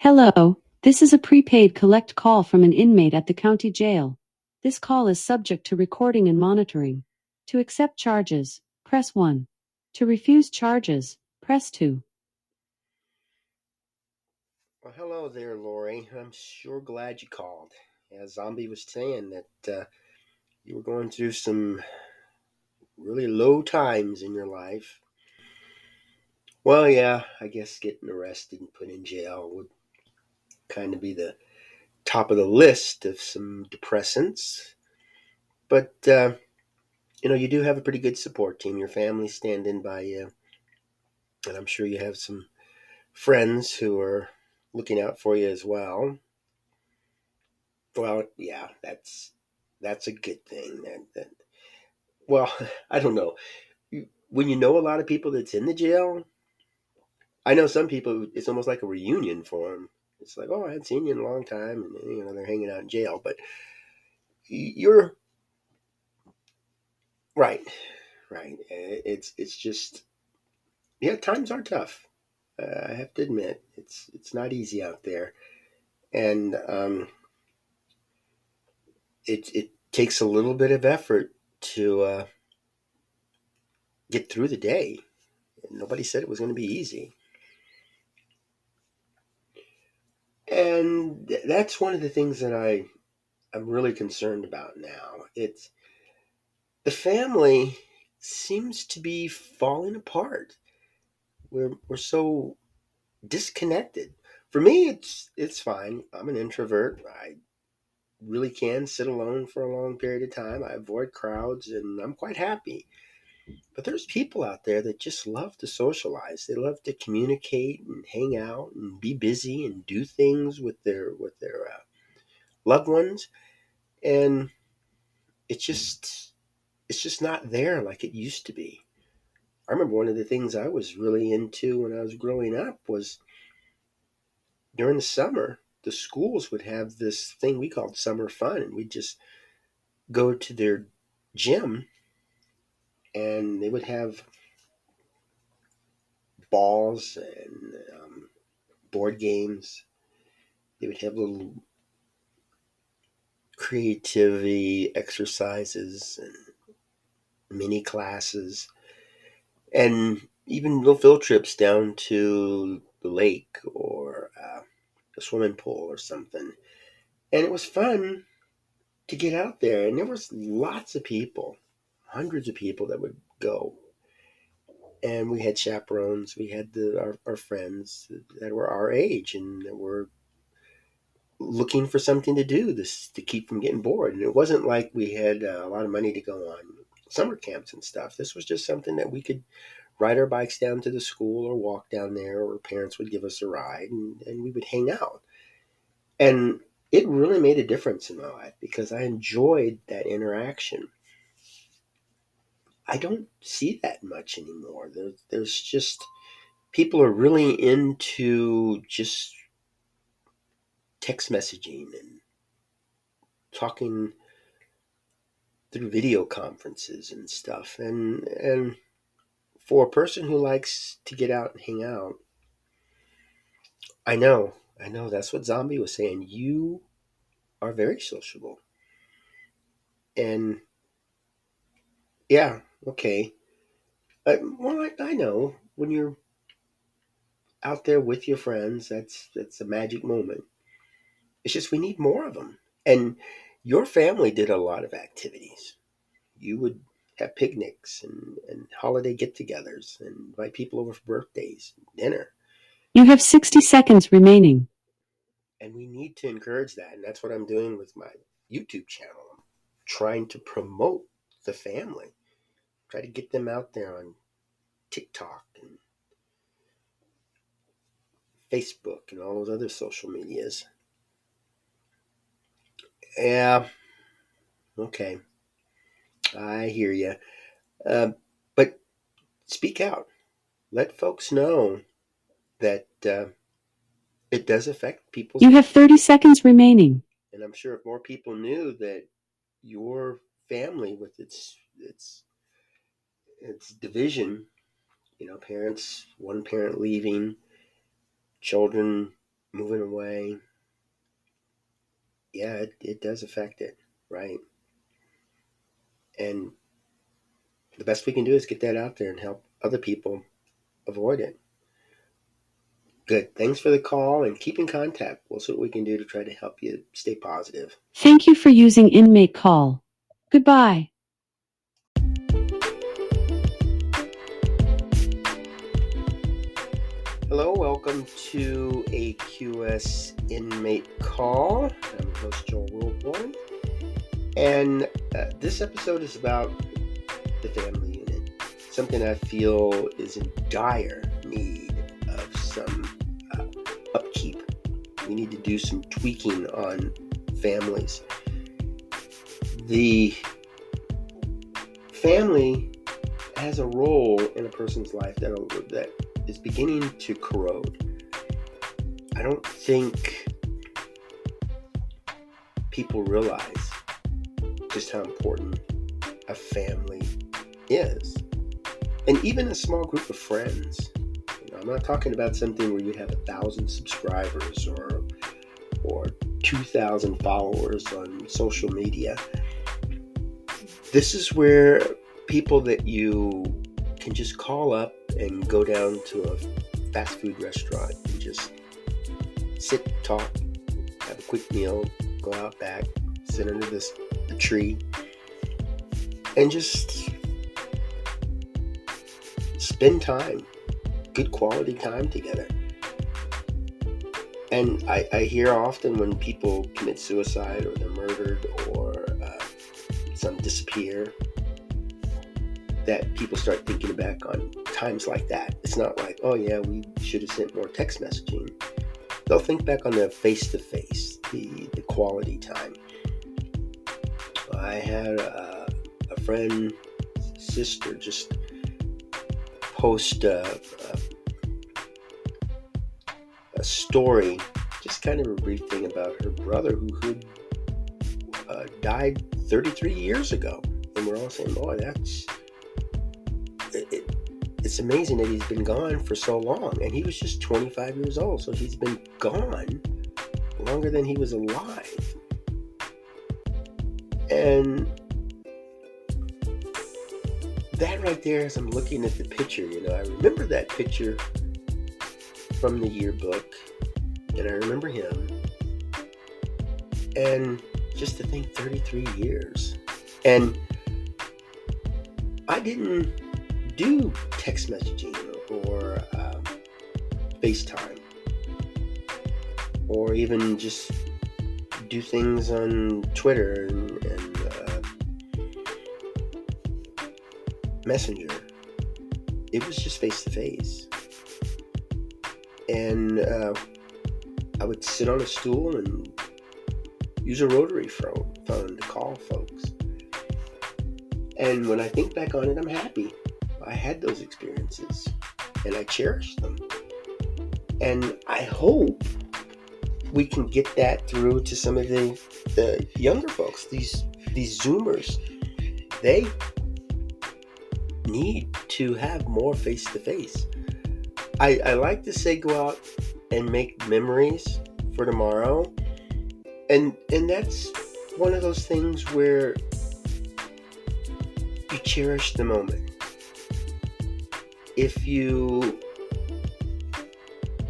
Hello, this is a prepaid collect call from an inmate at the county jail. This call is subject to recording and monitoring. To accept charges, press 1. To refuse charges, press 2. Well, hello there, Lori. I'm sure glad you called. As Zombie was saying that uh, you were going through some really low times in your life. Well, yeah, I guess getting arrested and put in jail would kind of be the top of the list of some depressants. But, uh, you know, you do have a pretty good support team. Your family standing by you. And I'm sure you have some friends who are looking out for you as well. Well, yeah, that's that's a good thing. That, that well, I don't know. When you know a lot of people that's in the jail, I know some people. It's almost like a reunion for them. It's like, oh, I hadn't seen you in a long time, and you know they're hanging out in jail. But you're right, right. It's it's just yeah, times are tough. Uh, I have to admit, it's it's not easy out there, and um, it it takes a little bit of effort to uh, get through the day. Nobody said it was going to be easy. And that's one of the things that I I'm really concerned about now. It's the family seems to be falling apart. We're we're so disconnected. For me, it's it's fine. I'm an introvert. I really can sit alone for a long period of time. I avoid crowds, and I'm quite happy. But there's people out there that just love to socialize. They love to communicate and hang out and be busy and do things with their with their uh, loved ones, and it's just it's just not there like it used to be. I remember one of the things I was really into when I was growing up was during the summer, the schools would have this thing we called summer fun, and we'd just go to their gym and they would have balls and um, board games. They would have little creativity exercises and mini classes, and even little field trips down to the lake or uh, a swimming pool or something. And it was fun to get out there, and there was lots of people hundreds of people that would go. And we had chaperones, we had the, our, our friends that were our age and that were looking for something to do this to keep from getting bored. And it wasn't like we had uh, a lot of money to go on summer camps and stuff. This was just something that we could ride our bikes down to the school or walk down there, or parents would give us a ride and, and we would hang out. And it really made a difference in my life because I enjoyed that interaction. I don't see that much anymore. There, there's just people are really into just text messaging and talking through video conferences and stuff. And and for a person who likes to get out and hang out, I know, I know that's what Zombie was saying. You are very sociable. And yeah, okay. Uh, well, I, I know when you're out there with your friends, that's that's a magic moment. It's just we need more of them. And your family did a lot of activities. You would have picnics and, and holiday get-togethers and invite people over for birthdays, dinner. You have 60 seconds remaining. And we need to encourage that. And that's what I'm doing with my YouTube channel. I'm trying to promote the family try to get them out there on TikTok and Facebook and all those other social medias. Yeah, okay, I hear you. Uh, but speak out. Let folks know that uh, it does affect people. You have 30 seconds remaining. And I'm sure if more people knew that your family, with its its it's division. You know, parents, one parent leaving, children moving away, yeah, it, it does affect it, right? And the best we can do is get that out there and help other people avoid it. Good. Thanks for the call and keep in contact. We'll see what we can do to try to help you stay positive. Thank you for using Inmate Call. Goodbye. Hello, welcome to AQS Inmate Call. I'm your host Joel Wilborn, and uh, this episode is about the family unit, something I feel is in dire need of some uh, upkeep. We need to do some tweaking on families. The family has a role in a person's life that that is beginning to corrode. I don't think people realize just how important a family is. And even a small group of friends. You know, I'm not talking about something where you have a thousand subscribers or or 2,000 followers on social media. This is where people that you can just call up and go down to a fast food restaurant and just sit, talk, have a quick meal, go out back, sit under this the tree, and just spend time, good quality time together. And I, I hear often when people commit suicide or they're murdered or uh, some disappear that people start thinking back on times like that. It's not like, oh yeah, we should have sent more text messaging. They'll think back on the face to face, the the quality time. I had a, a friend, sister, just post a, a, a, story, just kind of a brief thing about her brother who had uh, died 33 years ago. And we're all saying, boy, that's it's amazing that he's been gone for so long. And he was just 25 years old, so he's been gone longer than he was alive. And that right there, as I'm looking at the picture, you know, I remember that picture from the yearbook, and I remember him. And just to think 33 years. And I didn't do text messaging or um, FaceTime or even just do things on Twitter and, and uh, Messenger. It was just face to face. And uh, I would sit on a stool and use a rotary phone, phone to call folks. And when I think back on it, I'm happy. I had those experiences and I cherish them. And I hope we can get that through to some of the, the younger folks, these these Zoomers. They need to have more face to face. I like to say go out and make memories for tomorrow. And and that's one of those things where you cherish the moment if you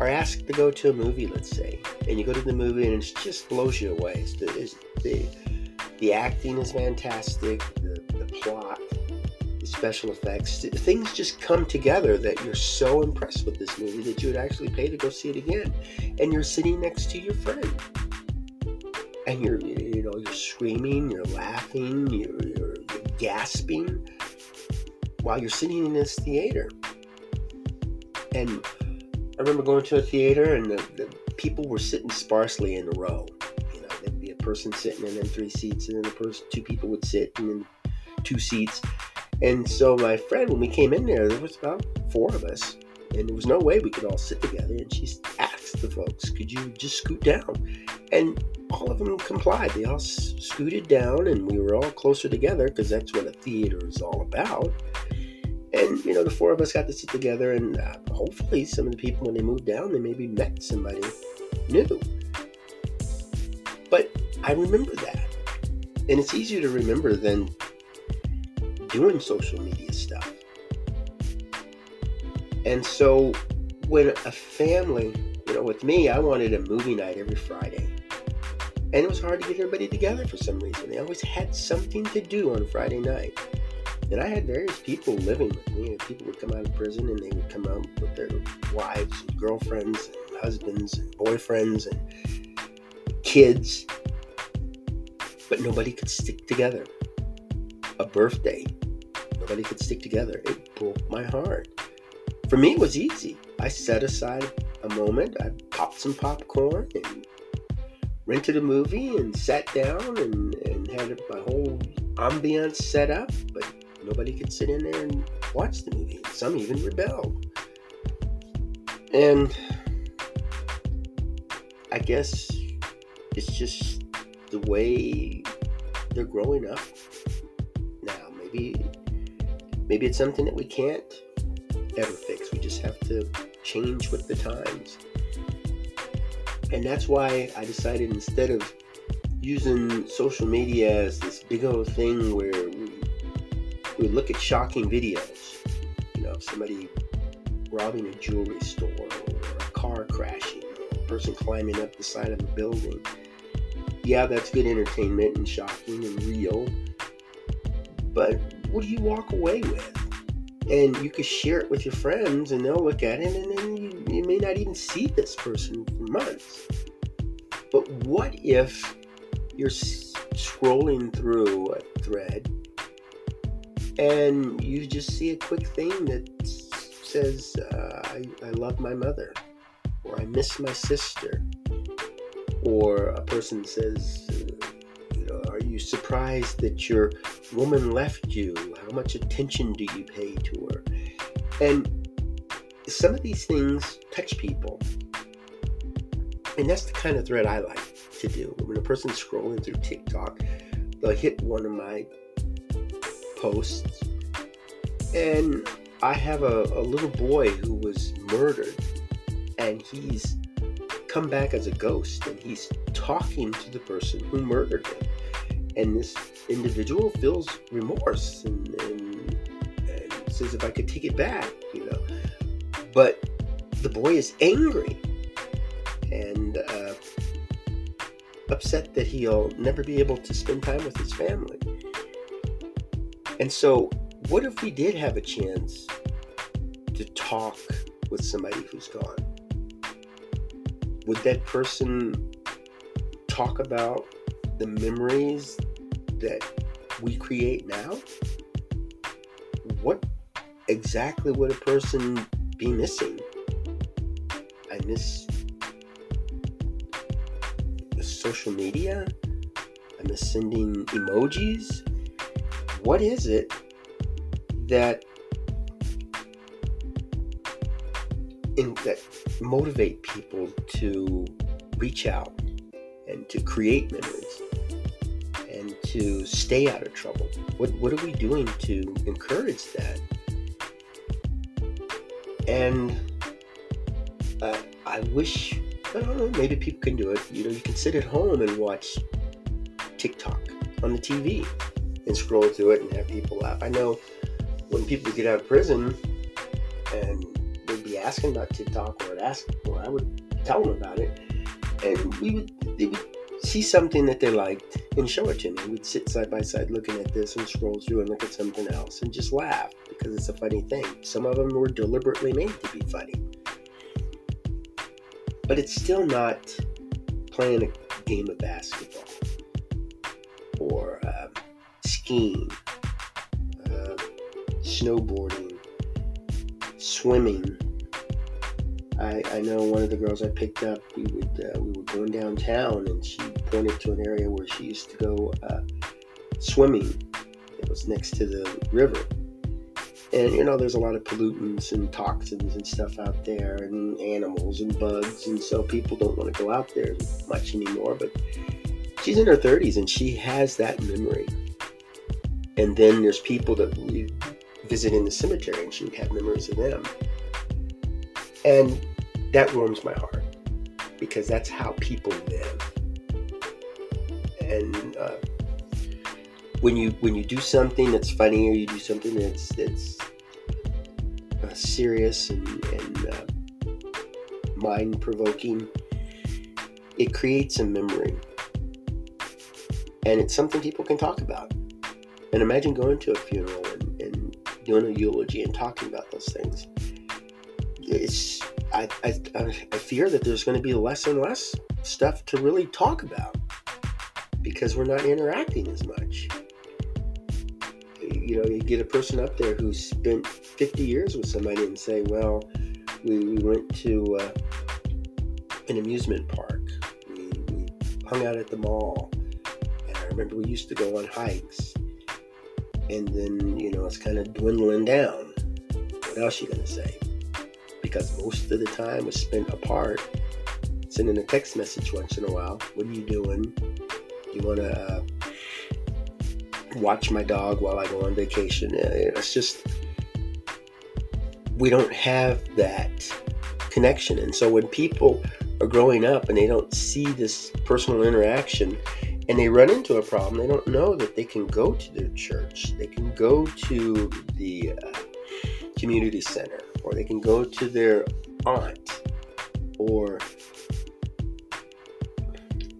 are asked to go to a movie, let's say, and you go to the movie and it just blows you away. It's the, it's the, the acting is fantastic, the, the plot, the special effects, things just come together that you're so impressed with this movie that you would actually pay to go see it again. And you're sitting next to your friend. And you're, you know, you're screaming, you're laughing, you're, you're, you're gasping while you're sitting in this theater and I remember going to a theater and the, the people were sitting sparsely in a row. You know, there'd be a person sitting and then three seats, and then the person, two people would sit and then two seats. And so my friend, when we came in there, there was about four of us, and there was no way we could all sit together. And she asked the folks, "Could you just scoot down?" And all of them complied. They all scooted down, and we were all closer together because that's what a theater is all about. And, you know, the four of us got to sit together, and uh, hopefully, some of the people, when they moved down, they maybe met somebody new. But I remember that. And it's easier to remember than doing social media stuff. And so when a family, you know, with me, I wanted a movie night every Friday. And it was hard to get everybody together for some reason. They always had something to do on Friday night. And I had various people living with me. People would come out of prison and they would come out with their wives and girlfriends and husbands and boyfriends and kids. But nobody could stick together. A birthday, nobody could stick together. It broke my heart. For me, it was easy. I set aside a moment, I popped some popcorn and rented a movie and sat down and, and had my whole ambiance set up, but nobody could sit in there and watch the movie. Some even rebelled. And I guess it's just the way they're growing up now. Maybe maybe it's something that we can't ever fix. We just have to change with the times. And that's why I decided instead of using social media as this big old thing where look at shocking videos, you know, somebody robbing a jewelry store or a car crashing or a person climbing up the side of a building. Yeah, that's good entertainment and shocking and real. But what do you walk away with? And you could share it with your friends and they'll look at it and then you, you may not even see this person for months. But what if you're scrolling through a thread and you just see a quick thing that says, uh, I, I love my mother, or I miss my sister, or a person says, you know, are you surprised that your woman left you? How much attention do you pay to her? And some of these things touch people. And that's the kind of thread I like to do. When a person's scrolling through TikTok, they'll hit one of my posts. And I have a, a little boy who was murdered, and he's come back as a ghost, and he's talking to the person who murdered him. And this individual feels remorse and, and, and says, if I could take it back, you know. But the boy is angry and uh, upset that he'll never be able to spend time with his family. And so, what if we did have a chance to talk with somebody who's gone? Would that person talk about the memories that we create now? What exactly would a person be missing? I miss the social media? I miss sending emojis? What is it that in, that motivate people to reach out and to create memories? And to stay out of trouble? What, what are we doing to encourage that? And uh, I wish, I don't know, maybe people can do it. You know, you can sit at home and watch TikTok on the TV and scroll through it and have people laugh. I know when people get out of prison and they'd be asking about TikTok or ask, or I would tell them about it, and we would, they would see something that they liked and show it to me. We'd sit side by side looking at this and scroll through and look at something else and just laugh because it's a funny thing. Some of them were deliberately made to be funny. But it's still not playing a game of basketball skiing, uh, snowboarding, swimming I, I know one of the girls I picked up. We would uh, we were going downtown, and she pointed to an area where she used to go uh, swimming. It was next to the river, and you know there's a lot of pollutants and toxins and stuff out there, and animals and bugs, and so people don't want to go out there much anymore. But she's in her 30s, and she has that memory. And then there's people that we visit in the cemetery, and she have memories of them and that warms my heart. because that's how people live. And uh, when you when you do something that's funny or you do something that's that's uh, serious and, and uh, mind provoking, it creates a memory, and it's something people can talk about. And imagine going to a funeral and, and doing a eulogy and talking about those things. It's I, I, I fear that there's going to be less and less stuff to really talk about because we're not interacting as much. You know, you get a person up there who spent 50 years with somebody and say, well, we, we went to uh, an amusement park, we, we hung out at the mall, and I remember we used to go on hikes. And then, you know, it's kind of dwindling down. What else you to say? because most of the time was spent apart, sending a text message once in a while. What are you doing? You want to uh, watch my dog while I go on vacation? It's just, we don't have that connection. And so when people are growing up and they don't see this personal interaction and they run into a problem, they don't know that they can go to their church, they can go to the uh, community center, or they can go to their aunt or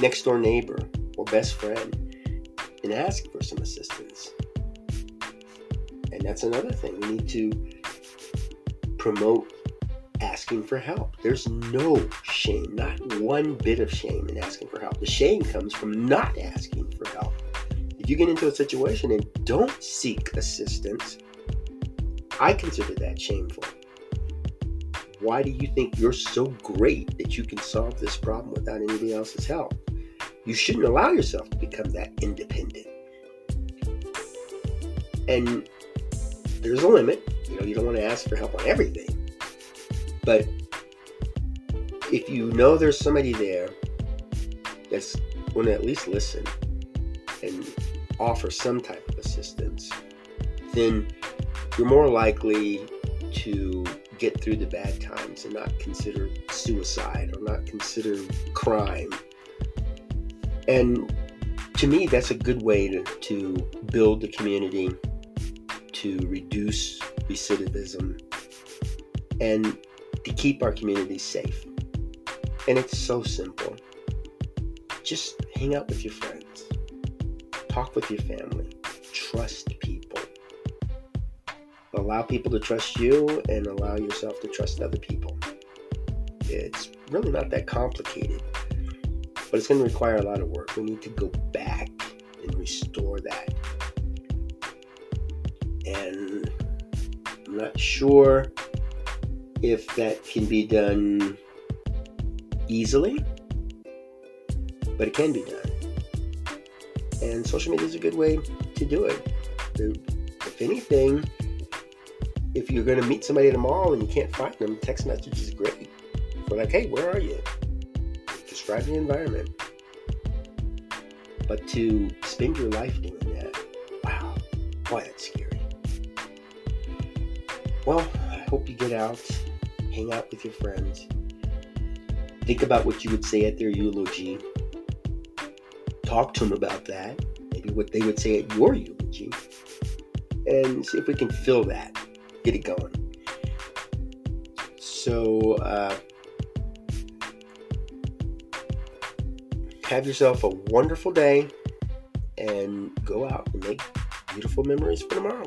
next door neighbor or best friend and ask for some assistance. And that's another thing. We need to promote asking for help. There's no shame, not one bit of shame in asking for help. The shame comes from not asking for help. If you get into a situation and don't seek assistance, I consider that shameful. Why do you think you're so great that you can solve this problem without anybody else's help? You shouldn't allow yourself to become that independent. And there's a limit. You know, you don't want to ask for help on everything. But if you know there's somebody there that's going to at least listen and offer some type of assistance, then you're more likely to get through the bad times and not consider suicide or not consider crime. And to me, that's a good way to, to build the community, to reduce recidivism, and to keep our communities safe. And it's so simple. Just hang out with your friends, talk with your family, trust people. allow people to trust you and allow yourself to trust other people. It's really not that complicated, but it's going to require a lot of work. We need to go back and restore that. And I'm not sure if that can be done easily, but it can be done. And social media is a good way to do it. If anything, if you're going to meet somebody tomorrow and you can't find them, text message is great. We're like, hey, where are you? Describe the environment. But to spend your life doing that, wow, boy, that's scary. Well, hope you get out, hang out with your friends, think about what you would say at their eulogy, talk to them about that, maybe what they would say at your eulogy, and see if we can fill that get it going. So, uh, have yourself a wonderful day and go out and make beautiful memories for tomorrow.